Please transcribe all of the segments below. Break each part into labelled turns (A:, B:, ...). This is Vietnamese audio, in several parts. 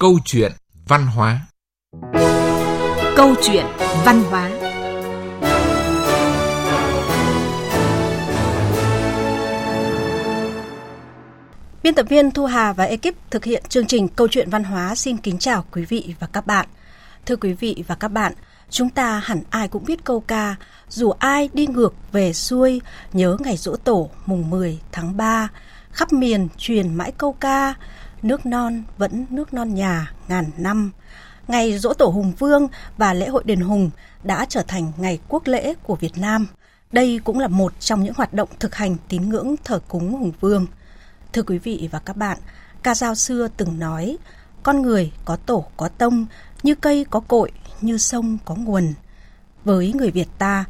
A: Câu chuyện văn hóa.
B: Câu chuyện văn hóa. Biên tập viên Thu Hà và ekip thực hiện chương trình Câu chuyện văn hóa xin kính chào quý vị và các bạn. Thưa quý vị và các bạn, chúng ta hẳn ai cũng biết câu ca Dù ai đi ngược về xuôi, nhớ ngày dỗ tổ mùng 10 tháng 3, khắp miền truyền mãi câu ca nước non vẫn nước non nhà ngàn năm. Ngày dỗ tổ Hùng Vương và lễ hội đền Hùng đã trở thành ngày quốc lễ của Việt Nam. Đây cũng là một trong những hoạt động thực hành tín ngưỡng thờ cúng Hùng Vương. Thưa quý vị và các bạn, ca dao xưa từng nói, con người có tổ có tông, như cây có cội, như sông có nguồn. Với người Việt ta,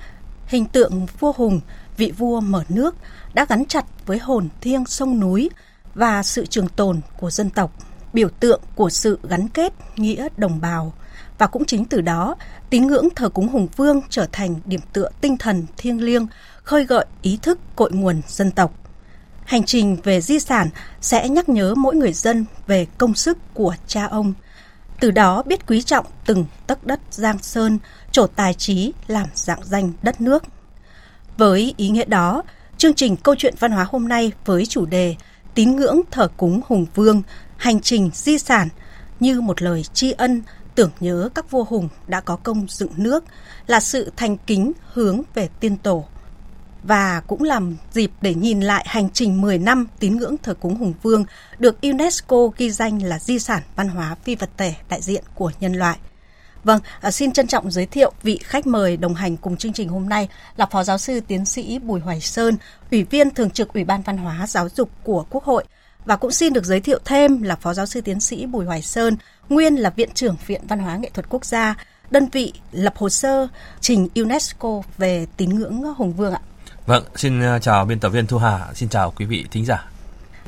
B: hình tượng vua Hùng, vị vua mở nước đã gắn chặt với hồn thiêng sông núi và sự trường tồn của dân tộc, biểu tượng của sự gắn kết nghĩa đồng bào. Và cũng chính từ đó, tín ngưỡng thờ cúng Hùng Vương trở thành điểm tựa tinh thần thiêng liêng, khơi gợi ý thức cội nguồn dân tộc. Hành trình về di sản sẽ nhắc nhớ mỗi người dân về công sức của cha ông. Từ đó biết quý trọng từng tấc đất giang sơn, trổ tài trí làm dạng danh đất nước. Với ý nghĩa đó, chương trình Câu chuyện văn hóa hôm nay với chủ đề Tín ngưỡng thờ cúng Hùng Vương, hành trình di sản như một lời tri ân tưởng nhớ các vua hùng đã có công dựng nước là sự thành kính hướng về tiên tổ và cũng làm dịp để nhìn lại hành trình 10 năm tín ngưỡng thờ cúng Hùng Vương được UNESCO ghi danh là di sản văn hóa phi vật thể đại diện của nhân loại. Vâng, à, xin trân trọng giới thiệu vị khách mời đồng hành cùng chương trình hôm nay là Phó Giáo sư Tiến sĩ Bùi Hoài Sơn, Ủy viên Thường trực Ủy ban Văn hóa Giáo dục của Quốc hội. Và cũng xin được giới thiệu thêm là Phó Giáo sư Tiến sĩ Bùi Hoài Sơn, nguyên là Viện trưởng Viện Văn hóa Nghệ thuật Quốc gia, đơn vị lập hồ sơ trình UNESCO về tín ngưỡng Hùng Vương ạ.
C: Vâng, xin à, chào biên tập viên Thu Hà, xin chào quý vị thính giả.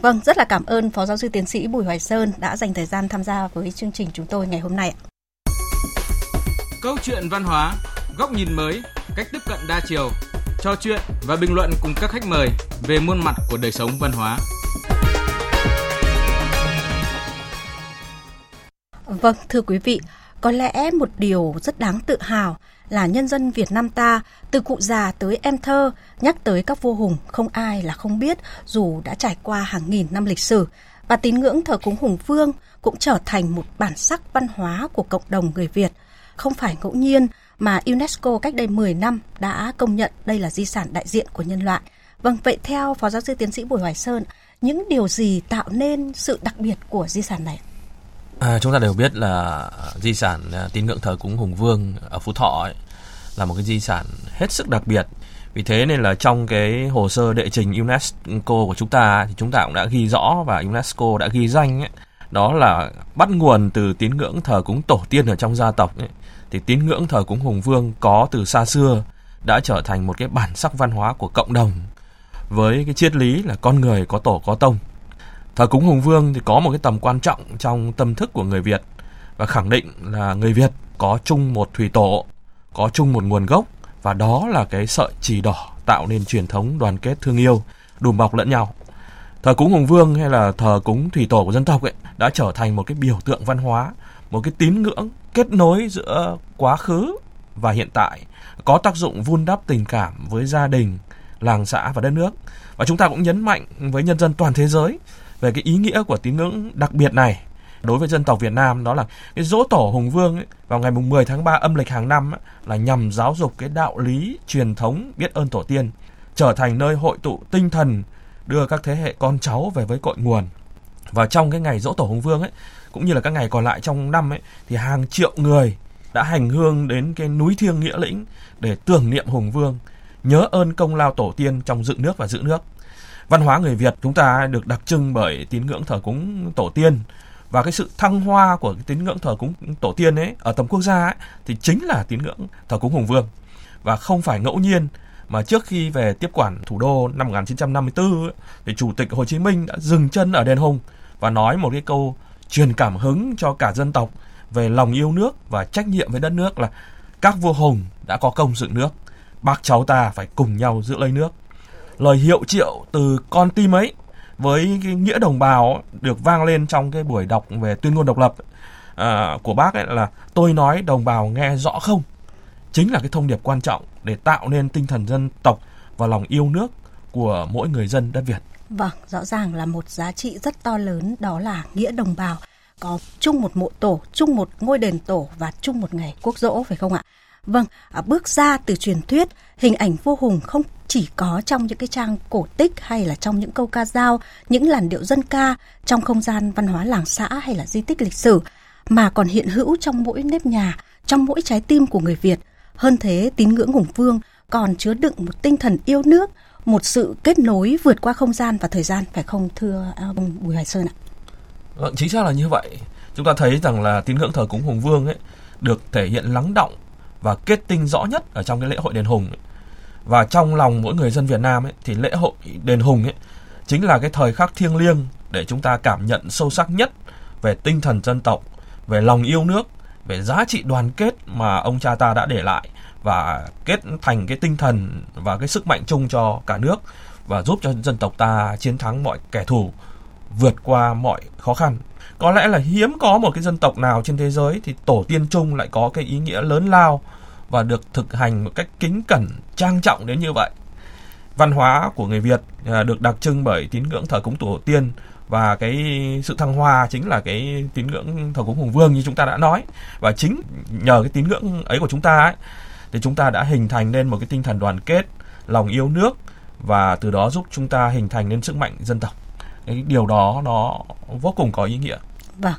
B: Vâng, rất là cảm ơn Phó Giáo sư Tiến sĩ Bùi Hoài Sơn đã dành thời gian tham gia với chương trình chúng tôi ngày hôm nay.
D: Câu chuyện văn hóa, góc nhìn mới, cách tiếp cận đa chiều, trò chuyện và bình luận cùng các khách mời về muôn mặt của đời sống văn hóa.
B: Vâng, thưa quý vị, có lẽ một điều rất đáng tự hào là nhân dân Việt Nam ta, từ cụ già tới em thơ, nhắc tới các vua hùng không ai là không biết dù đã trải qua hàng nghìn năm lịch sử. Và tín ngưỡng thờ cúng hùng vương cũng trở thành một bản sắc văn hóa của cộng đồng người Việt. Không phải ngẫu nhiên mà UNESCO cách đây 10 năm đã công nhận đây là di sản đại diện của nhân loại. Vâng, vậy theo Phó Giáo sư Tiến sĩ Bùi Hoài Sơn, những điều gì tạo nên sự đặc biệt của di sản này?
C: À, chúng ta đều biết là di sản à, tín ngưỡng thờ cúng Hùng Vương ở Phú Thọ ấy, là một cái di sản hết sức đặc biệt. Vì thế nên là trong cái hồ sơ đệ trình UNESCO của chúng ta thì chúng ta cũng đã ghi rõ và UNESCO đã ghi danh ấy, đó là bắt nguồn từ tín ngưỡng thờ cúng tổ tiên ở trong gia tộc ấy. Thì tín ngưỡng thờ cúng Hùng Vương có từ xa xưa đã trở thành một cái bản sắc văn hóa của cộng đồng với cái triết lý là con người có tổ có tông thờ cúng hùng vương thì có một cái tầm quan trọng trong tâm thức của người Việt và khẳng định là người Việt có chung một thủy tổ, có chung một nguồn gốc và đó là cái sợi chỉ đỏ tạo nên truyền thống đoàn kết thương yêu, đùm bọc lẫn nhau. Thờ cúng hùng vương hay là thờ cúng thủy tổ của dân tộc ấy đã trở thành một cái biểu tượng văn hóa, một cái tín ngưỡng kết nối giữa quá khứ và hiện tại, có tác dụng vun đắp tình cảm với gia đình, làng xã và đất nước. Và chúng ta cũng nhấn mạnh với nhân dân toàn thế giới về cái ý nghĩa của tín ngưỡng đặc biệt này đối với dân tộc Việt Nam đó là cái dỗ tổ Hùng Vương ấy, vào ngày mùng 10 tháng 3 âm lịch hàng năm ấy, là nhằm giáo dục cái đạo lý truyền thống biết ơn tổ tiên trở thành nơi hội tụ tinh thần đưa các thế hệ con cháu về với cội nguồn và trong cái ngày dỗ tổ Hùng Vương ấy cũng như là các ngày còn lại trong năm ấy thì hàng triệu người đã hành hương đến cái núi thiêng nghĩa lĩnh để tưởng niệm Hùng Vương nhớ ơn công lao tổ tiên trong dựng nước và giữ nước. Văn hóa người Việt chúng ta được đặc trưng bởi tín ngưỡng thờ cúng tổ tiên. Và cái sự thăng hoa của cái tín ngưỡng thờ cúng tổ tiên ấy ở tầm quốc gia ấy, thì chính là tín ngưỡng thờ cúng hùng vương. Và không phải ngẫu nhiên mà trước khi về tiếp quản thủ đô năm 1954 ấy, thì chủ tịch Hồ Chí Minh đã dừng chân ở đền Hùng và nói một cái câu truyền cảm hứng cho cả dân tộc về lòng yêu nước và trách nhiệm với đất nước là các vua hùng đã có công dựng nước. Bác cháu ta phải cùng nhau giữ lấy nước. Lời hiệu triệu từ con tim ấy với cái nghĩa đồng bào được vang lên trong cái buổi đọc về tuyên ngôn độc lập à, của bác ấy là tôi nói đồng bào nghe rõ không? Chính là cái thông điệp quan trọng để tạo nên tinh thần dân tộc và lòng yêu nước của mỗi người dân đất Việt.
B: Vâng, rõ ràng là một giá trị rất to lớn đó là nghĩa đồng bào có chung một mộ tổ, chung một ngôi đền tổ và chung một ngày quốc dỗ phải không ạ? Vâng, à, bước ra từ truyền thuyết, hình ảnh vua hùng không chỉ có trong những cái trang cổ tích hay là trong những câu ca dao, những làn điệu dân ca trong không gian văn hóa làng xã hay là di tích lịch sử, mà còn hiện hữu trong mỗi nếp nhà, trong mỗi trái tim của người Việt. Hơn thế, tín ngưỡng hùng vương còn chứa đựng một tinh thần yêu nước, một sự kết nối vượt qua không gian và thời gian phải không thưa à, ông Bùi Hoài Sơn ạ?
C: Vâng, chính xác là như vậy. Chúng ta thấy rằng là tín ngưỡng thờ cúng hùng vương ấy được thể hiện lắng động và kết tinh rõ nhất ở trong cái lễ hội đền hùng ấy. và trong lòng mỗi người dân Việt Nam ấy thì lễ hội đền hùng ấy chính là cái thời khắc thiêng liêng để chúng ta cảm nhận sâu sắc nhất về tinh thần dân tộc, về lòng yêu nước, về giá trị đoàn kết mà ông cha ta đã để lại và kết thành cái tinh thần và cái sức mạnh chung cho cả nước và giúp cho dân tộc ta chiến thắng mọi kẻ thù, vượt qua mọi khó khăn. Có lẽ là hiếm có một cái dân tộc nào trên thế giới thì tổ tiên chung lại có cái ý nghĩa lớn lao và được thực hành một cách kính cẩn, trang trọng đến như vậy. Văn hóa của người Việt à, được đặc trưng bởi tín ngưỡng thờ cúng tổ tiên và cái sự thăng hoa chính là cái tín ngưỡng thờ cúng hùng vương như chúng ta đã nói và chính nhờ cái tín ngưỡng ấy của chúng ta ấy thì chúng ta đã hình thành nên một cái tinh thần đoàn kết lòng yêu nước và từ đó giúp chúng ta hình thành nên sức mạnh dân tộc. Cái điều đó nó vô cùng có ý nghĩa.
B: Vâng.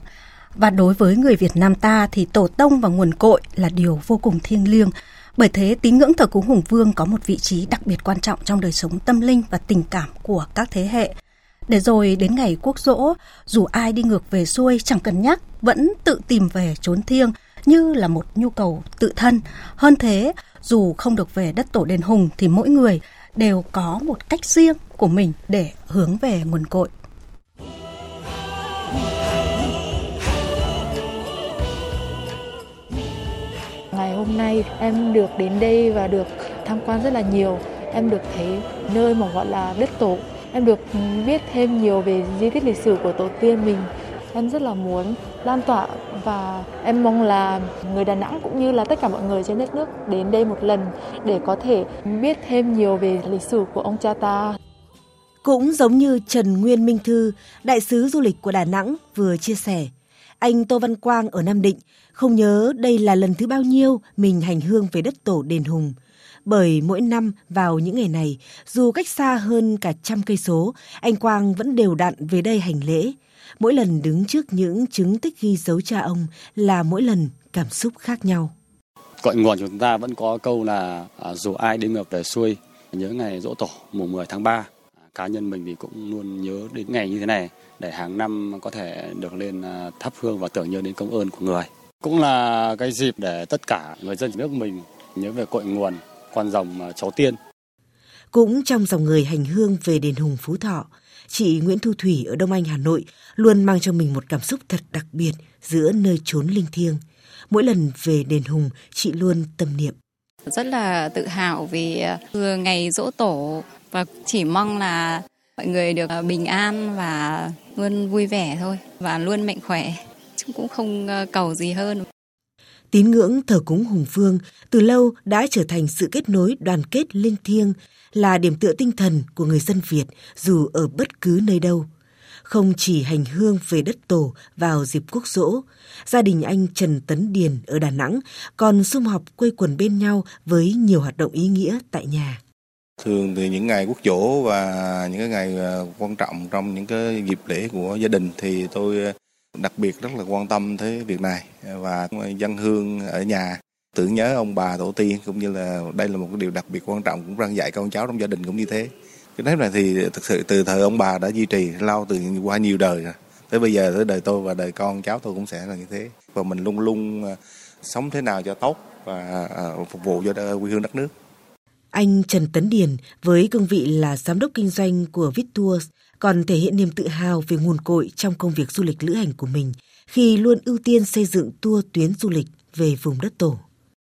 B: Và đối với người Việt Nam ta thì tổ tông và nguồn cội là điều vô cùng thiêng liêng. Bởi thế tín ngưỡng thờ cúng hùng vương có một vị trí đặc biệt quan trọng trong đời sống tâm linh và tình cảm của các thế hệ. Để rồi đến ngày quốc dỗ, dù ai đi ngược về xuôi chẳng cần nhắc, vẫn tự tìm về trốn thiêng như là một nhu cầu tự thân. Hơn thế, dù không được về đất tổ đền hùng thì mỗi người đều có một cách riêng của mình để hướng về nguồn cội.
E: Ngày hôm nay em được đến đây và được tham quan rất là nhiều. Em được thấy nơi mà gọi là đất tổ em được biết thêm nhiều về di tích lịch sử của tổ tiên mình em rất là muốn lan tỏa và em mong là người Đà Nẵng cũng như là tất cả mọi người trên đất nước đến đây một lần để có thể biết thêm nhiều về lịch sử của ông cha ta.
F: Cũng giống như Trần Nguyên Minh Thư, đại sứ du lịch của Đà Nẵng vừa chia sẻ, anh Tô Văn Quang ở Nam Định không nhớ đây là lần thứ bao nhiêu mình hành hương về đất tổ đền Hùng bởi mỗi năm vào những ngày này, dù cách xa hơn cả trăm cây số, anh Quang vẫn đều đặn về đây hành lễ. Mỗi lần đứng trước những chứng tích ghi dấu cha ông là mỗi lần cảm xúc khác nhau.
G: Cội nguồn chúng ta vẫn có câu là à, dù ai đi ngược về xuôi, nhớ ngày dỗ tổ mùng 10 tháng 3. À, cá nhân mình thì cũng luôn nhớ đến ngày như thế này để hàng năm có thể được lên à, thắp hương và tưởng nhớ đến công ơn của người. Cũng là cái dịp để tất cả người dân nước mình nhớ về cội nguồn con rồng cháu tiên.
F: Cũng trong dòng người hành hương về đền Hùng Phú Thọ, chị Nguyễn Thu Thủy ở Đông Anh, Hà Nội luôn mang cho mình một cảm xúc thật đặc biệt giữa nơi chốn linh thiêng. Mỗi lần về đền Hùng, chị luôn tâm niệm.
H: Rất là tự hào vì à, ngày dỗ tổ và chỉ mong là mọi người được à, bình an và luôn vui vẻ thôi và luôn mạnh khỏe. Chứ cũng không à, cầu gì hơn.
F: Tín ngưỡng thờ cúng hùng vương từ lâu đã trở thành sự kết nối đoàn kết linh thiêng, là điểm tựa tinh thần của người dân Việt dù ở bất cứ nơi đâu. Không chỉ hành hương về đất tổ vào dịp quốc dỗ, gia đình anh Trần Tấn Điền ở Đà Nẵng còn sum họp quây quần bên nhau với nhiều hoạt động ý nghĩa tại nhà.
I: Thường thì những ngày quốc dỗ và những cái ngày ờ, quan trọng trong những cái dịp lễ của gia đình thì tôi đặc biệt rất là quan tâm tới việc này. Và dân hương ở nhà tưởng nhớ ông bà tổ tiên, cũng như là đây là một cái điều đặc biệt quan trọng cũng răng dạy con cháu trong gia đình cũng như thế. Cái nếp này thì thực sự từ thời ông bà đã duy trì lâu từ qua nhiều đời rồi. Tới bây giờ, tới đời tôi và đời con cháu tôi cũng sẽ là như thế. Và mình luôn luôn à, sống thế nào cho tốt và à, phục vụ cho quê hương đất nước.
F: Anh Trần Tấn Điền với cương vị là giám đốc kinh doanh của Vitours còn thể hiện niềm tự hào về nguồn cội trong công việc du lịch lữ hành của mình khi luôn ưu tiên xây dựng tour tuyến du lịch về vùng đất tổ.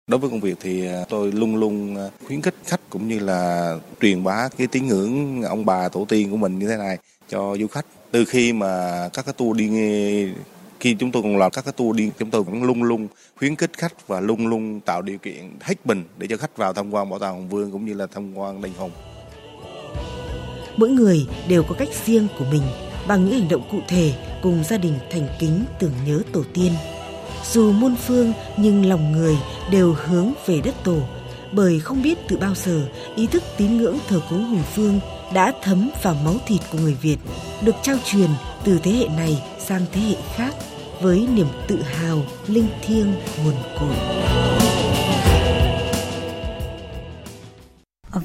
I: Đối với công việc thì à, tôi luôn luôn à, khuyến khích khách cũng như là truyền bá cái tín ngưỡng ông bà tổ tiên của mình như thế này cho du khách. Từ khi mà các cái tour đi khi chúng tôi còn làm các cái tour đi, chúng tôi vẫn luôn luôn khuyến khích khách và luôn luôn tạo điều kiện hết mình để cho khách vào tham quan bảo tàng Hùng Vương cũng như là tham quan đền Hùng.
F: Mỗi người đều có cách riêng của mình bằng những hành động cụ thể cùng gia đình thành kính tưởng nhớ tổ tiên. Dù muôn phương nhưng lòng người đều hướng về đất tổ bởi không biết từ bao giờ ý thức tín ngưỡng thờ cúng hùng phương đã thấm vào máu thịt của người Việt, được trao truyền từ thế hệ này sang thế hệ khác với niềm tự hào linh thiêng nguồn cội.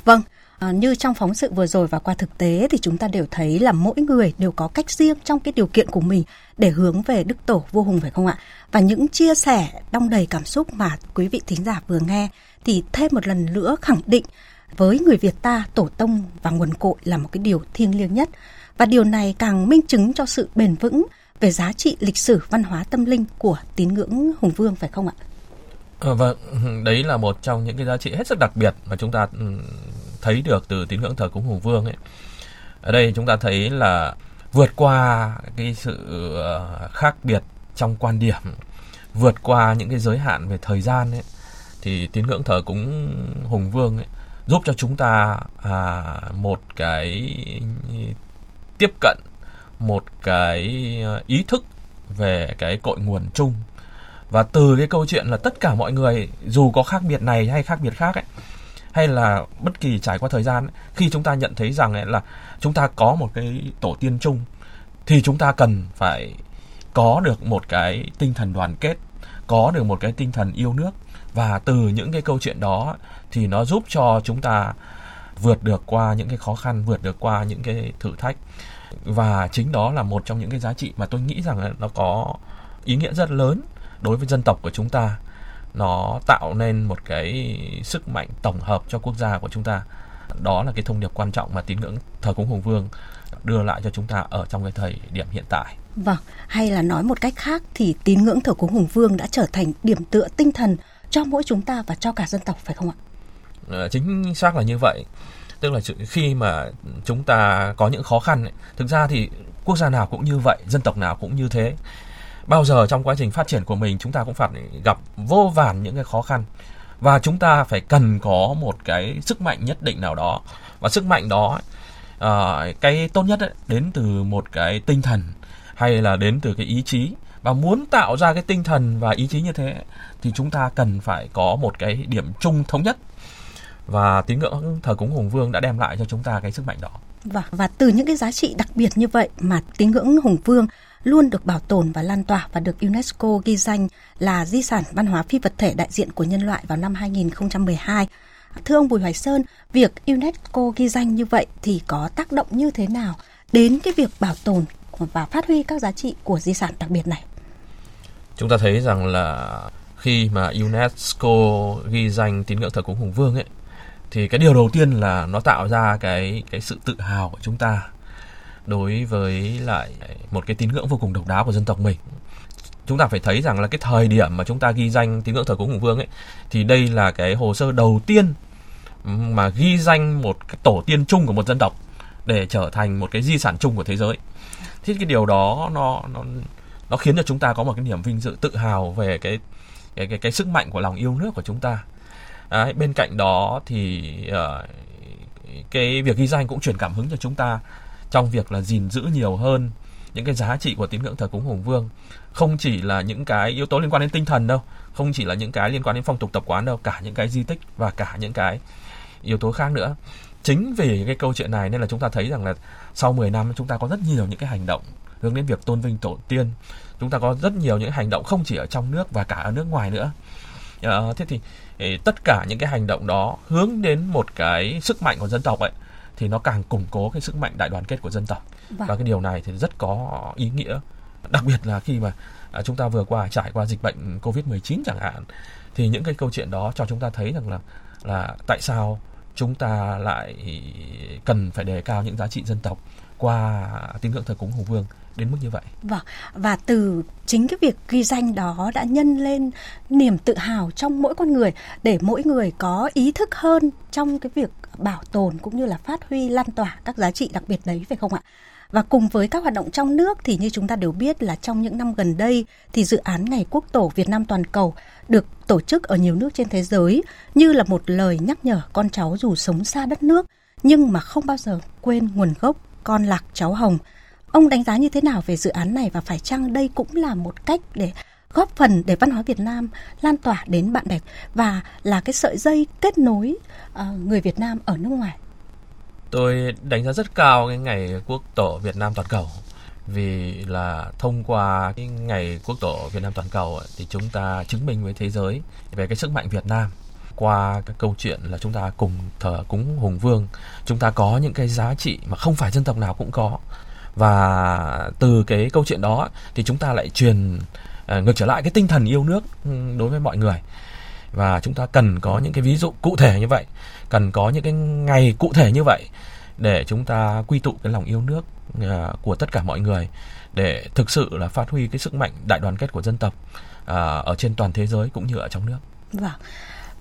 B: Vâng, à, như trong phóng sự vừa rồi và qua thực tế thì chúng ta đều thấy là mỗi người đều có cách riêng trong cái điều kiện của mình để hướng về Đức Tổ vô hùng phải không ạ? Và những chia sẻ đong đầy cảm xúc mà quý vị thính giả vừa nghe thì thêm một lần nữa khẳng định với người Việt ta tổ tông và nguồn cội là một cái điều thiêng liêng nhất và điều này càng minh chứng cho sự bền vững về giá trị lịch sử văn hóa tâm linh của tín ngưỡng hùng vương phải không ạ?
C: À, vâng, đấy là một trong những cái giá trị hết sức đặc biệt mà chúng ta ừ, thấy được từ tín ngưỡng thờ cúng hùng vương ấy. Ở đây chúng ta thấy là vượt qua cái sự ờ, khác biệt trong quan điểm, vượt qua những cái giới hạn về thời gian ấy, thì tín ngưỡng thờ cúng hùng vương ấy, giúp cho chúng ta à, một cái tiếp cận một cái ờ, ý thức về cái cội nguồn chung và từ cái câu chuyện là tất cả mọi người dù có khác biệt này hay khác biệt khác ấy hay là bất kỳ trải qua thời gian ấy, khi chúng ta nhận thấy rằng ấy là chúng ta có một cái tổ tiên chung thì chúng ta cần phải có được một cái tinh thần đoàn kết có được một cái tinh thần yêu nước. Và từ những cái câu chuyện đó thì nó giúp cho chúng ta vượt được qua những cái khó khăn vượt được qua những cái thử thách. Và chính đó là một trong những cái giá trị mà tôi nghĩ rằng nó có ý nghĩa rất lớn đối với dân tộc của chúng ta nó tạo nên một cái sức mạnh tổng hợp cho quốc gia của chúng ta. Đó là cái thông điệp quan trọng mà tín ngưỡng thờ cúng hùng vương đưa lại cho chúng ta ở trong cái thời điểm hiện tại.
B: Vâng hay là nói một cách khác thì tín ngưỡng thờ cúng hùng vương đã trở thành điểm tựa tinh thần cho mỗi chúng ta và cho cả dân tộc phải không ạ?
C: À, chính xác là như vậy. Tức là khi mà chúng ta có những khó khăn ấy, thực ra thì quốc gia nào cũng như vậy dân tộc nào cũng như thế bao giờ trong quá trình phát triển của mình chúng ta cũng phải gặp vô vàn những cái khó khăn. Và chúng ta phải cần có một cái sức mạnh nhất định nào đó. Và sức mạnh đó uh, cái tốt nhất ấy, đến từ một cái tinh thần hay là đến từ cái ý chí. Và muốn tạo ra cái tinh thần và ý chí như thế thì chúng ta cần phải có một cái điểm chung thống nhất. Và tín ngưỡng thờ cúng hùng vương đã đem lại cho chúng ta cái sức mạnh đó.
B: Và và từ những cái giá trị đặc biệt như vậy mà tín ngưỡng hùng vương luôn được bảo tồn và lan tỏa và được UNESCO ghi danh là di sản văn hóa phi vật thể đại diện của nhân loại vào năm 2012. Thưa ông Bùi Hoài Sơn, việc UNESCO ghi danh như vậy thì có tác động như thế nào đến cái việc bảo tồn và phát huy các giá trị của di sản đặc biệt này?
C: Chúng ta thấy rằng là khi mà UNESCO ghi danh tín ngưỡng thờ cúng hùng vương ấy thì cái điều đầu tiên là nó tạo ra cái cái sự tự hào của chúng ta đối với lại một cái tín ngưỡng vô cùng độc đáo của dân tộc mình. Chúng ta phải thấy rằng là cái thời điểm mà chúng ta ghi danh tín ngưỡng thờ cúng hùng vương ấy thì đây là cái hồ sơ đầu tiên mà ghi danh một cái tổ tiên chung của một dân tộc để trở thành một cái di sản chung của thế giới. Thế cái điều đó nó nó nó khiến cho chúng ta có một cái niềm vinh dự tự hào về cái cái cái, cái sức mạnh của lòng yêu nước của chúng ta. Đấy, bên cạnh đó thì uh, cái việc ghi danh cũng truyền cảm hứng cho chúng ta trong việc là gìn giữ nhiều hơn những cái giá trị của tín ngưỡng thờ cúng hùng vương. Không chỉ là những cái yếu tố liên quan đến tinh thần đâu không chỉ là những cái liên quan đến phong tục tập quán đâu cả những cái di tích và cả những cái yếu tố khác nữa. Chính vì cái câu chuyện này nên là chúng ta thấy rằng là sau 10 năm chúng ta có rất nhiều những cái hành động hướng đến việc tôn vinh tổ tiên. Chúng ta có rất nhiều những hành động không chỉ ở trong nước và cả ở nước ngoài nữa. À, thế thì tất cả những cái hành động đó hướng đến một cái sức mạnh của dân tộc ấy thì nó càng củng cố cái sức mạnh đại đoàn kết của dân tộc vâng. và cái điều này thì rất có ý nghĩa đặc biệt là khi mà à, chúng ta vừa qua trải qua dịch bệnh covid 19 chẳng hạn thì những cái câu chuyện đó cho chúng ta thấy rằng là là tại sao chúng ta lại cần phải đề cao những giá trị dân tộc qua tín ngưỡng thờ cúng hùng vương đến mức như vậy.
B: Vâng, và từ chính cái việc ghi danh đó đã nhân lên niềm tự hào trong mỗi con người để mỗi người có ý thức hơn trong cái việc bảo tồn cũng như là phát huy lan tỏa các giá trị đặc biệt đấy phải không ạ? Và cùng với các hoạt động trong nước thì như chúng ta đều biết là trong những năm gần đây thì dự án Ngày Quốc Tổ Việt Nam Toàn cầu được tổ chức ở nhiều nước trên thế giới như là một lời nhắc nhở con cháu dù sống xa đất nước nhưng mà không bao giờ quên nguồn gốc con lạc cháu hồng. Ông đánh giá như thế nào về dự án này và phải chăng đây cũng là một cách để góp phần để văn hóa Việt Nam lan tỏa đến bạn bè và là cái sợi dây kết nối uh, người Việt Nam ở nước ngoài.
C: Tôi đánh giá rất cao cái ngày quốc tổ Việt Nam toàn cầu. Vì là thông qua cái ngày quốc tổ Việt Nam toàn cầu thì chúng ta chứng minh với thế giới về cái sức mạnh Việt Nam. Qua cái câu chuyện là chúng ta cùng thờ cúng hùng vương chúng ta có những cái giá trị mà không phải dân tộc nào cũng có và từ cái câu chuyện đó thì chúng ta lại truyền uh, ngược trở lại cái tinh thần yêu nước đối với mọi người và chúng ta cần có những cái ví dụ cụ thể như vậy cần có những cái ngày cụ thể như vậy để chúng ta quy tụ cái lòng yêu nước uh, của tất cả mọi người để thực sự là phát huy cái sức mạnh đại đoàn kết của dân tộc uh, ở trên toàn thế giới cũng như ở trong nước.
B: Vâng.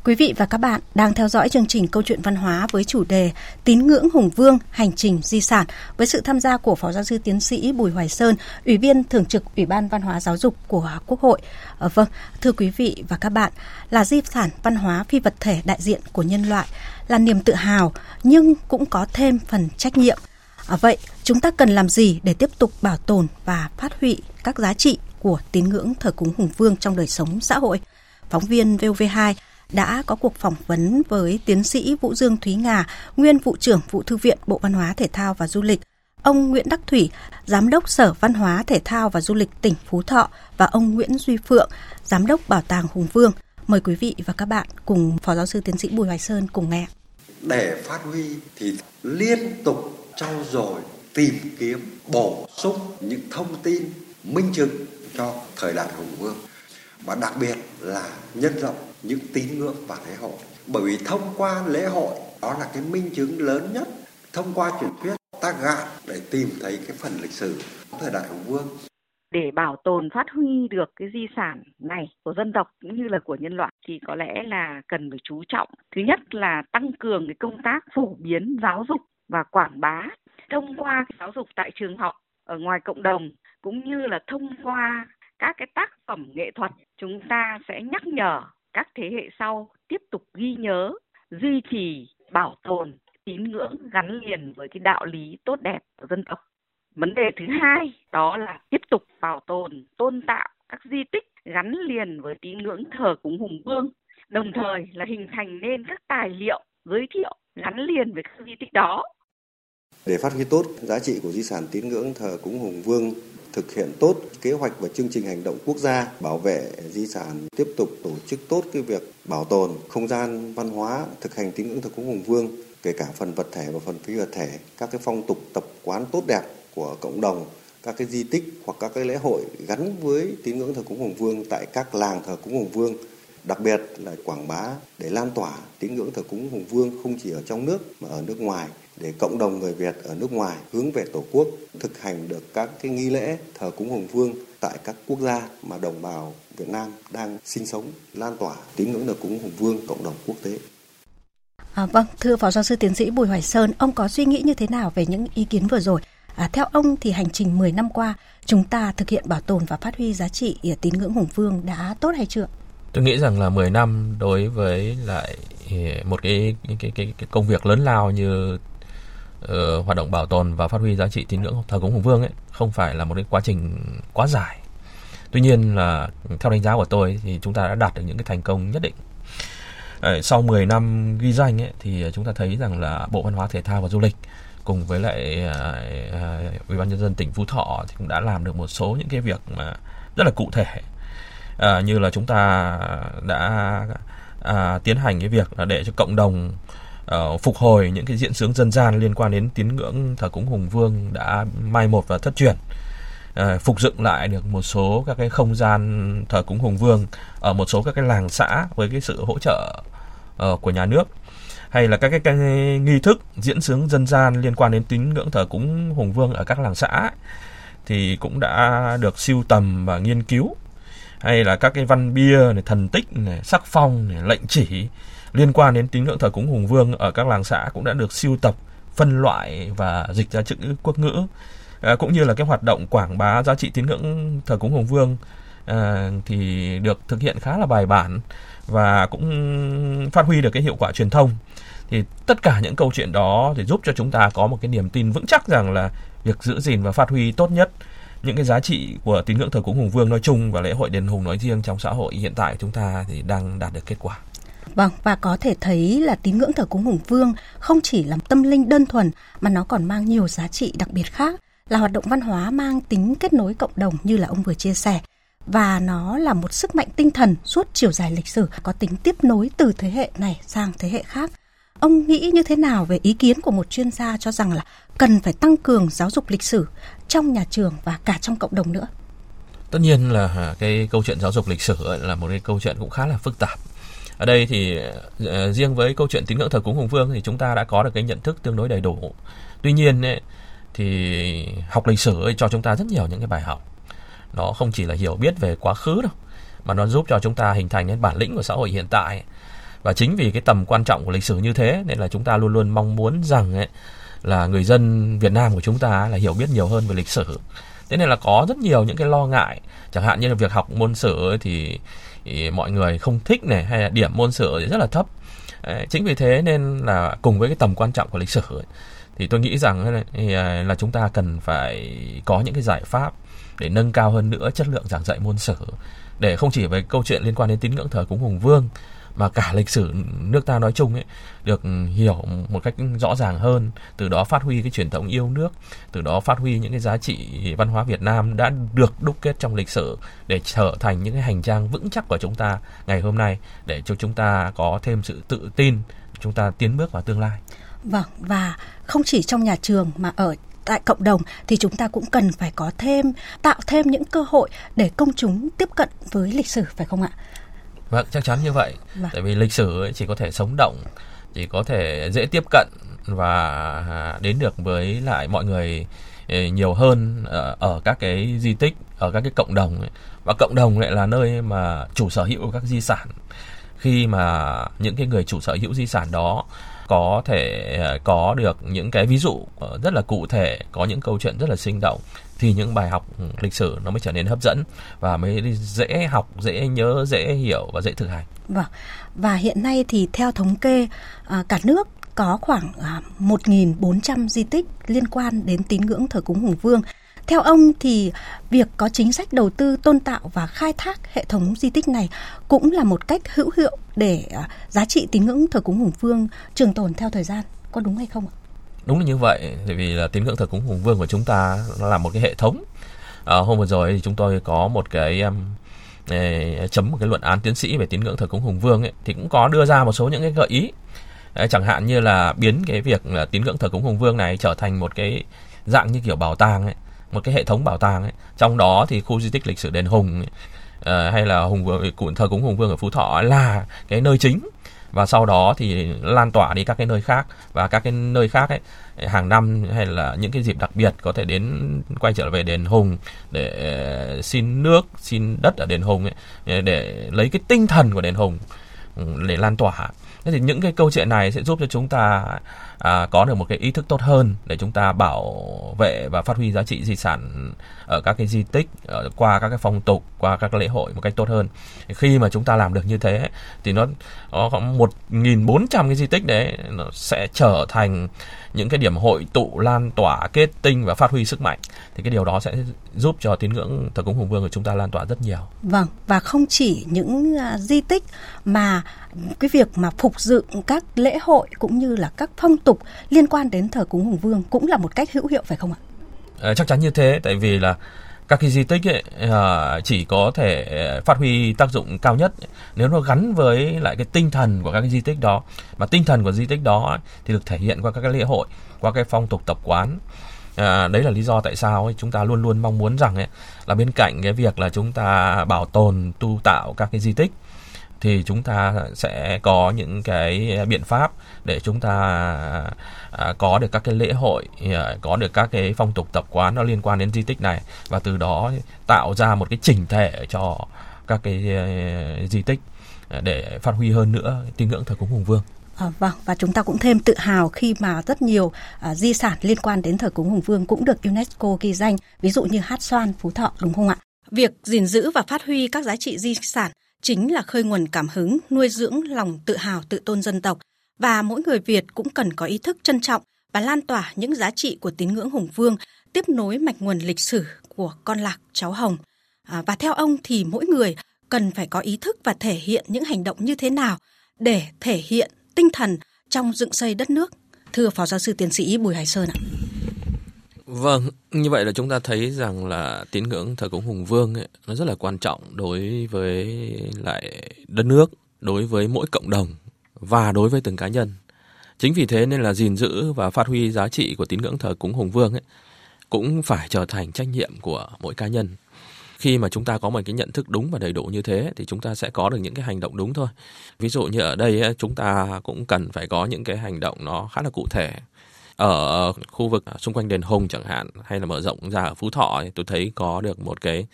B: Quý vị và các bạn đang theo dõi chương trình Câu chuyện văn hóa với chủ đề Tín ngưỡng Hùng Vương, hành trình di sản với sự tham gia của Phó giáo sư tiến sĩ Bùi Hoài Sơn, Ủy viên Thường trực Ủy ban Văn hóa Giáo dục của Quốc hội. À, vâng, thưa quý vị và các bạn, là di sản văn hóa phi vật thể đại diện của nhân loại, là niềm tự hào nhưng cũng có thêm phần trách nhiệm. À, vậy, chúng ta cần làm gì để tiếp tục bảo tồn và phát huy các giá trị của tín ngưỡng thờ cúng Hùng Vương trong đời sống xã hội? Phóng viên VOV2 đã có cuộc phỏng vấn với tiến sĩ Vũ Dương Thúy Ngà, nguyên vụ trưởng vụ thư viện Bộ Văn hóa Thể thao và Du lịch, ông Nguyễn Đắc Thủy, giám đốc Sở Văn hóa Thể thao và Du lịch tỉnh Phú Thọ và ông Nguyễn Duy Phượng, giám đốc Bảo tàng Hùng Vương. Mời quý vị và các bạn cùng Phó giáo sư tiến sĩ Bùi Hoài Sơn cùng nghe.
J: Để phát huy thì liên tục trau dồi, tìm kiếm, bổ sung những thông tin minh chứng cho thời đại Hùng Vương và đặc biệt là nhân rộng những tín ngưỡng và lễ hội. Bởi vì thông qua lễ hội, đó là cái minh chứng lớn nhất. Thông qua truyền thuyết, ta gạn để tìm thấy cái phần lịch sử thời đại hùng vương.
K: Để bảo tồn phát huy được cái di sản này của dân tộc cũng như là của nhân loại thì có lẽ là cần phải chú trọng. Thứ nhất là tăng cường cái công tác phổ biến giáo dục và quảng bá. Thông qua cái giáo dục tại trường học ở ngoài cộng đồng cũng như là thông qua các cái tác phẩm nghệ thuật, chúng ta sẽ nhắc nhở các thế hệ sau tiếp tục ghi nhớ, duy trì, bảo tồn tín ngưỡng gắn liền với cái đạo lý tốt đẹp của dân tộc. Vấn đề thứ hai đó là tiếp tục bảo tồn, tôn tạo các di tích gắn liền với tín ngưỡng thờ cúng hùng vương, đồng thời là hình thành nên các tài liệu giới thiệu gắn liền với các di tích đó.
J: Để phát huy tốt giá trị của di sản tín ngưỡng thờ cúng hùng vương thực hiện tốt kế hoạch và chương trình hành động quốc gia bảo vệ di sản, tiếp tục tổ chức tốt cái việc bảo tồn không gian văn hóa, thực hành tín ngưỡng thờ cúng hùng vương, kể cả phần vật thể và phần phi vật thể, các cái phong tục tập quán tốt đẹp của cộng đồng, các cái di tích hoặc các cái lễ hội gắn với tín ngưỡng thờ cúng hùng vương tại các làng thờ cúng hùng vương. Đặc biệt là quảng bá để lan tỏa tín ngưỡng thờ cúng hùng vương không chỉ ở trong nước mà ở nước ngoài để cộng đồng người Việt ở nước ngoài hướng về Tổ quốc thực hành được các cái nghi lễ thờ cúng hùng vương tại các quốc gia mà đồng bào Việt Nam đang sinh sống lan tỏa tín ngưỡng thờ cúng hùng vương cộng đồng quốc tế.
B: À, vâng, thưa Phó Giáo sư Tiến sĩ Bùi Hoài Sơn, ông có suy nghĩ như thế nào về những ý kiến vừa rồi? À, theo ông thì hành trình 10 năm qua, chúng ta thực hiện bảo tồn và phát huy giá trị tín ngưỡng hùng vương đã tốt hay chưa?
C: Tôi nghĩ rằng là 10 năm đối với lại một cái cái cái, cái, cái công việc lớn lao như uh, hoạt động bảo tồn và phát huy giá trị tín ngưỡng thờ cúng hùng vương ấy không phải là một cái quá trình quá dài. Tuy nhiên là theo đánh giá của tôi thì chúng ta đã đạt được những cái thành công nhất định. Ờ, sau 10 năm ghi danh ấy, thì chúng ta thấy rằng là Bộ Văn hóa Thể thao và Du lịch cùng với lại ờ, Ủy ban nhân dân tỉnh Phú Thọ thì cũng đã làm được một số những cái việc mà rất là cụ thể. À, như là chúng ta đã à, tiến hành cái việc là để cho cộng đồng uh, phục hồi những cái diễn sướng dân gian liên quan đến tín ngưỡng thờ cúng hùng vương đã mai một và thất truyền. Uh, phục dựng lại được một số các cái không gian thờ cúng hùng vương ở một số các cái làng xã với cái sự hỗ trợ uh, của nhà nước hay là các cái, cái nghi thức diễn sướng dân gian liên quan đến tín ngưỡng thờ cúng hùng vương ở các làng xã thì cũng đã được siêu tầm và nghiên cứu. Hay là các cái văn bia này, thần tích này, sắc phong này, lệnh chỉ liên quan đến tín ngưỡng thờ cúng hùng vương ở các làng xã cũng đã được siêu tập phân loại và dịch ra chữ quốc ngữ à, cũng như là cái hoạt động quảng bá giá trị tín ngưỡng thờ cúng Hùng Vương à, thì được thực hiện khá là bài bản và cũng phát huy được cái hiệu quả truyền thông thì tất cả những câu chuyện đó thì giúp cho chúng ta có một cái niềm tin vững chắc rằng là việc giữ gìn và phát huy tốt nhất những cái giá trị của tín ngưỡng thờ cúng hùng vương nói chung và lễ hội đền hùng nói riêng trong xã hội hiện tại chúng ta thì đang đạt được kết quả.
B: Vâng, và có thể thấy là tín ngưỡng thờ cúng hùng vương không chỉ là tâm linh đơn thuần mà nó còn mang nhiều giá trị đặc biệt khác, là hoạt động văn hóa mang tính kết nối cộng đồng như là ông vừa chia sẻ và nó là một sức mạnh tinh thần suốt chiều dài lịch sử có tính tiếp nối từ thế hệ này sang thế hệ khác. Ông nghĩ như thế nào về ý kiến của một chuyên gia cho rằng là cần phải tăng cường giáo dục lịch sử trong nhà trường và cả trong cộng đồng nữa?
C: Tất nhiên là cái câu chuyện giáo dục lịch sử là một cái câu chuyện cũng khá là phức tạp. Ở đây thì uh, riêng với câu chuyện tín ngưỡng thờ cúng hùng vương thì chúng ta đã có được cái nhận thức tương đối đầy đủ. Tuy nhiên ấy, thì học lịch sử ấy cho chúng ta rất nhiều những cái bài học. Nó không chỉ là hiểu biết về quá khứ đâu, mà nó giúp cho chúng ta hình thành nên bản lĩnh của xã hội hiện tại và chính vì cái tầm quan trọng của lịch sử như thế nên là chúng ta luôn luôn mong muốn rằng ấy, là người dân Việt Nam của chúng ta là hiểu biết nhiều hơn về lịch sử thế nên là có rất nhiều những cái lo ngại chẳng hạn như là việc học môn sử ấy thì mọi người không thích này hay là điểm môn sử rất là thấp. Chính vì thế nên là cùng với cái tầm quan trọng của lịch sử ấy, thì tôi nghĩ rằng à, là chúng ta cần phải có những cái giải pháp để nâng cao hơn nữa chất lượng giảng dạy môn sử để không chỉ về câu chuyện liên quan đến tín ngưỡng thờ cúng hùng vương mà cả lịch sử nước ta nói chung ấy, được hiểu một cách rõ ràng hơn từ đó phát huy cái truyền thống yêu nước, từ đó phát huy những cái giá trị văn hóa Việt Nam đã được đúc kết trong lịch sử để trở thành những cái hành trang vững chắc của chúng ta ngày hôm nay, để cho chúng ta có thêm sự tự tin, chúng ta tiến bước vào tương lai.
B: Vâng và không chỉ trong nhà trường mà ở tại cộng đồng thì chúng ta cũng cần phải có thêm, tạo thêm những cơ hội để công chúng tiếp cận với lịch sử, phải không ạ?
C: Vâng, chắc chắn như vậy. Vâng. Tại vì lịch sử ấy chỉ có thể sống động, chỉ có thể dễ tiếp cận và à, đến được với lại mọi người ờ, nhiều hơn ở các cái di tích, ở các cái cộng đồng ấy. và cộng đồng lại là nơi mà chủ sở hữu các di sản. Khi mà những cái người chủ sở hữu di sản đó có thể ờ, có được những cái ví dụ ờ, rất là cụ thể, có những câu chuyện rất là sinh động thì những bài học ừ, lịch sử nó mới trở nên hấp dẫn và mới dễ học, dễ nhớ, dễ hiểu và dễ thực hành.
B: Vâng. Và hiện nay thì theo thống kê ờ, cả nước có khoảng à, 1.400 di tích liên quan đến tín ngưỡng thờ cúng hùng vương. Theo ông thì việc có chính sách đầu tư tôn tạo và khai thác hệ thống di tích này cũng là một cách hữu hiệu để à, giá trị tín ngưỡng thờ cúng hùng vương trường tồn theo thời gian. Có đúng hay không ạ?
C: đúng là như vậy bởi vì là tín ngưỡng thờ cúng hùng vương của chúng ta nó là một cái hệ thống à, hôm vừa rồi thì chúng tôi có một cái um, chấm một cái luận án tiến sĩ về tín ngưỡng thờ cúng hùng vương ấy, thì cũng có đưa ra một số những cái gợi ý Đấy, chẳng hạn như là biến cái việc là tín ngưỡng thờ cúng hùng vương này trở thành một cái dạng như kiểu bảo tàng ấy, một cái hệ thống bảo tàng ấy. trong đó thì khu di tích lịch sử đền hùng ấy, ờ, hay là hùng vương thờ cúng hùng vương ở phú thọ là cái nơi chính. Và sau đó thì lan tỏa đi các cái nơi khác. Và các cái nơi khác ấy hàng năm hay là những cái dịp đặc biệt có thể đến quay trở về đền Hùng để ờ, xin nước xin đất ở đền Hùng ấy để lấy cái tinh thần của đền Hùng ừ, để lan tỏa. Thế thì những cái câu chuyện này sẽ giúp cho chúng ta à, có được một cái ý thức tốt hơn để chúng ta bảo vệ và phát huy giá trị di sản ở các cái di tích ở, qua các cái phong tục qua các lễ hội một cách tốt hơn. Khi mà chúng ta làm được như thế thì nó có khoảng một nghìn bốn trăm cái di tích đấy nó sẽ trở thành những cái điểm hội tụ lan tỏa kết tinh và phát huy sức mạnh. Thì cái điều đó sẽ giúp cho tín ngưỡng thờ cúng hùng vương của chúng ta lan tỏa rất nhiều.
B: Vâng và không chỉ những uh, di tích mà cái việc mà phục dựng các lễ hội cũng như là các phong tục liên quan đến thờ cúng hùng vương cũng là một cách hữu hiệu phải không ạ?
C: À, chắc chắn như thế tại vì là các cái di tích ấy, à, chỉ có thể ờ, phát huy tác dụng cao nhất. Nếu nó gắn với lại cái tinh thần của các cái di tích đó mà tinh thần của di tích đó thì được thể hiện qua các cái lễ hội qua cái phong tục tập quán. À, đấy là lý do tại sao ấy, chúng ta luôn luôn mong muốn rằng ấy, là bên cạnh cái việc là chúng ta bảo tồn tu tạo các cái di tích thì chúng ta sẽ có những cái biện pháp để chúng ta à, có được các cái lễ hội à, có được các cái phong tục tập quán nó liên quan đến di tích này và từ đó tạo ra một cái chỉnh thể cho các cái à, di tích để phát huy hơn nữa tín ngưỡng thờ cúng hùng vương.
B: À, vâng và chúng ta cũng thêm tự hào khi mà rất nhiều à, di sản liên quan đến thờ cúng hùng vương cũng được UNESCO ghi danh ví dụ như hát xoan phú thọ đúng không ạ? Việc gìn giữ và phát huy các giá trị di sản chính là khơi nguồn cảm hứng nuôi dưỡng lòng tự hào tự tôn dân tộc và mỗi người Việt cũng cần có ý thức trân trọng và lan tỏa những giá trị của tín ngưỡng hùng vương tiếp nối mạch nguồn lịch sử của con lạc cháu hồng à, và theo ông thì mỗi người cần phải có ý thức và thể hiện những hành động như thế nào để thể hiện tinh thần trong dựng xây đất nước. Thưa Phó Giáo sư Tiến sĩ Bùi Hải Sơn ạ.
C: Vâng, như vậy là chúng ta thấy rằng là tín ngưỡng thờ cúng hùng vương ấy, nó rất là quan trọng đối với lại đất nước, đối với mỗi cộng đồng và đối với từng cá nhân. Chính vì thế nên là gìn giữ và phát huy giá trị của tín ngưỡng thờ cúng hùng vương ấy cũng phải trở thành trách nhiệm của mỗi cá nhân. Khi mà chúng ta có một cái nhận thức đúng và đầy đủ như thế thì chúng ta sẽ có được những cái hành động đúng thôi. Ví dụ như ở đây chúng ta cũng cần phải có những cái hành động nó khá là cụ thể ở ờ, khu vực ờ, xung quanh đền hùng chẳng hạn hay là mở rộng ra ở phú thọ tôi thấy có được một cái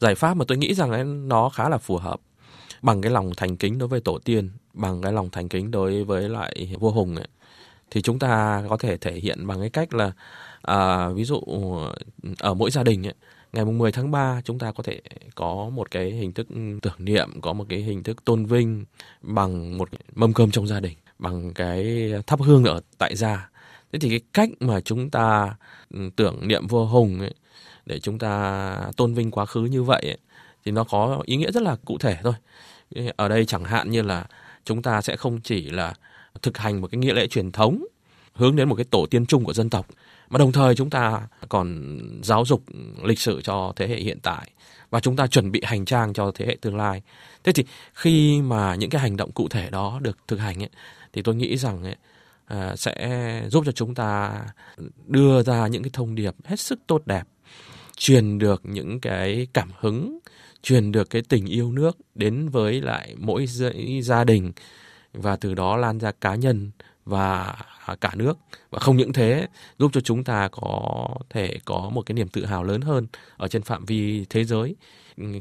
C: giải pháp mà tôi nghĩ rằng nó khá là phù hợp bằng cái lòng thành kính đối với tổ tiên bằng cái lòng thành kính đối với lại vua hùng ấy, thì chúng ta có thể thể hiện bằng cái cách là à, ví dụ ở mỗi gia đình ấy, ngày mùng 10 tháng 3 chúng ta có thể có một cái hình thức tưởng niệm, có một cái hình thức tôn vinh bằng một mâm cơm trong gia đình, bằng cái thắp hương ở tại gia. Thế thì cái cách mà chúng ta ừ, tưởng niệm vua Hùng ấy, để chúng ta tôn vinh quá khứ như vậy ấy, thì nó có ý nghĩa rất là cụ thể thôi. Ở đây chẳng hạn như là chúng ta sẽ không chỉ là thực hành một cái nghĩa lễ truyền thống hướng đến một cái tổ tiên chung của dân tộc mà đồng thời chúng ta còn giáo dục lịch sử cho thế hệ hiện tại và chúng ta chuẩn bị hành trang cho thế hệ tương lai thế thì khi mà những cái hành động cụ thể đó được thực hành ấy, thì tôi nghĩ rằng ấy, À, sẽ giúp cho chúng ta đưa ra những cái thông điệp hết sức tốt đẹp, truyền được những cái cảm hứng, truyền được cái tình yêu nước đến với lại mỗi gia đình và từ đó lan ra cá nhân và cả nước. Và không những thế, giúp cho chúng ta có thể có một cái niềm tự hào lớn hơn ở trên phạm vi thế giới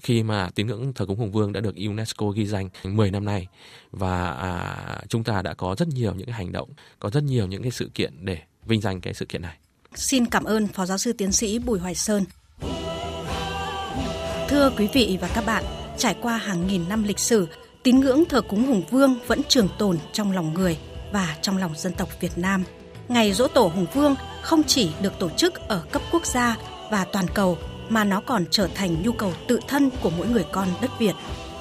C: khi mà tín ngưỡng thờ cúng hùng vương đã được UNESCO ghi danh 10 năm nay và à, chúng ta đã có rất nhiều những cái hành động có rất nhiều những cái sự kiện để vinh danh cái sự kiện này.
B: Xin cảm ơn Phó Giáo sư Tiến sĩ Bùi Hoài Sơn. Thưa quý vị và các bạn, trải qua hàng nghìn năm lịch sử, tín ngưỡng thờ cúng hùng vương vẫn trường tồn trong lòng người và trong lòng dân tộc Việt Nam. Ngày Dỗ Tổ Hùng Vương không chỉ được tổ chức ở cấp quốc gia và toàn cầu mà nó còn trở thành nhu cầu tự thân của mỗi người con đất Việt.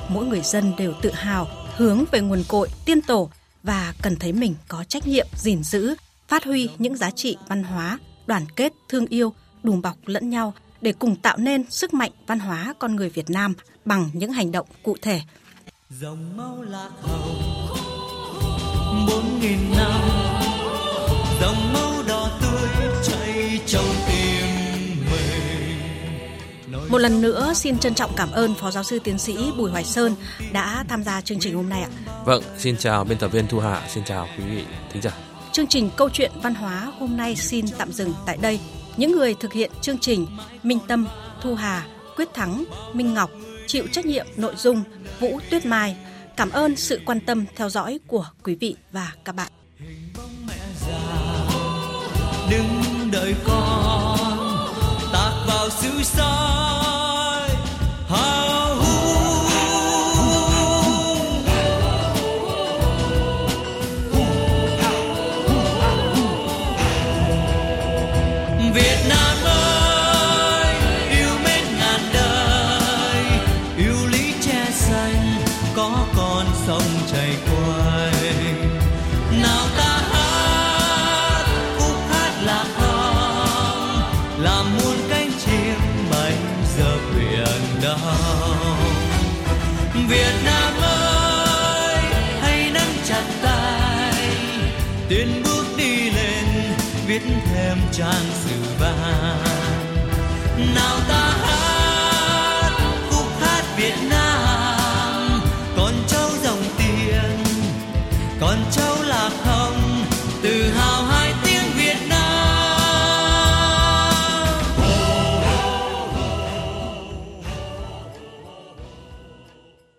B: Mỗi người dân đều tự hào hướng về nguồn cội tiên tổ và cần thấy mình có trách nhiệm gìn giữ, phát huy những giá trị văn hóa, đoàn kết, thương yêu, đùm bọc lẫn nhau để cùng tạo nên sức mạnh văn hóa con người Việt Nam bằng những hành động cụ thể. Dòng máu lạc hồng bốn nghìn năm một lần nữa xin trân trọng cảm ơn Phó Giáo sư Tiến sĩ Bùi Hoài Sơn đã tham gia chương trình hôm nay ạ.
C: Vâng, xin chào biên tập viên Thu Hà, xin chào quý vị thính giả.
B: Chương trình Câu chuyện văn hóa hôm nay xin tạm dừng tại đây. Những người thực hiện chương trình Minh Tâm, Thu Hà, Quyết Thắng, Minh Ngọc chịu trách nhiệm nội dung Vũ Tuyết Mai Cảm ơn sự quan tâm theo dõi của quý vị và các bạn. Đừng đợi con house to start. Trang sử vang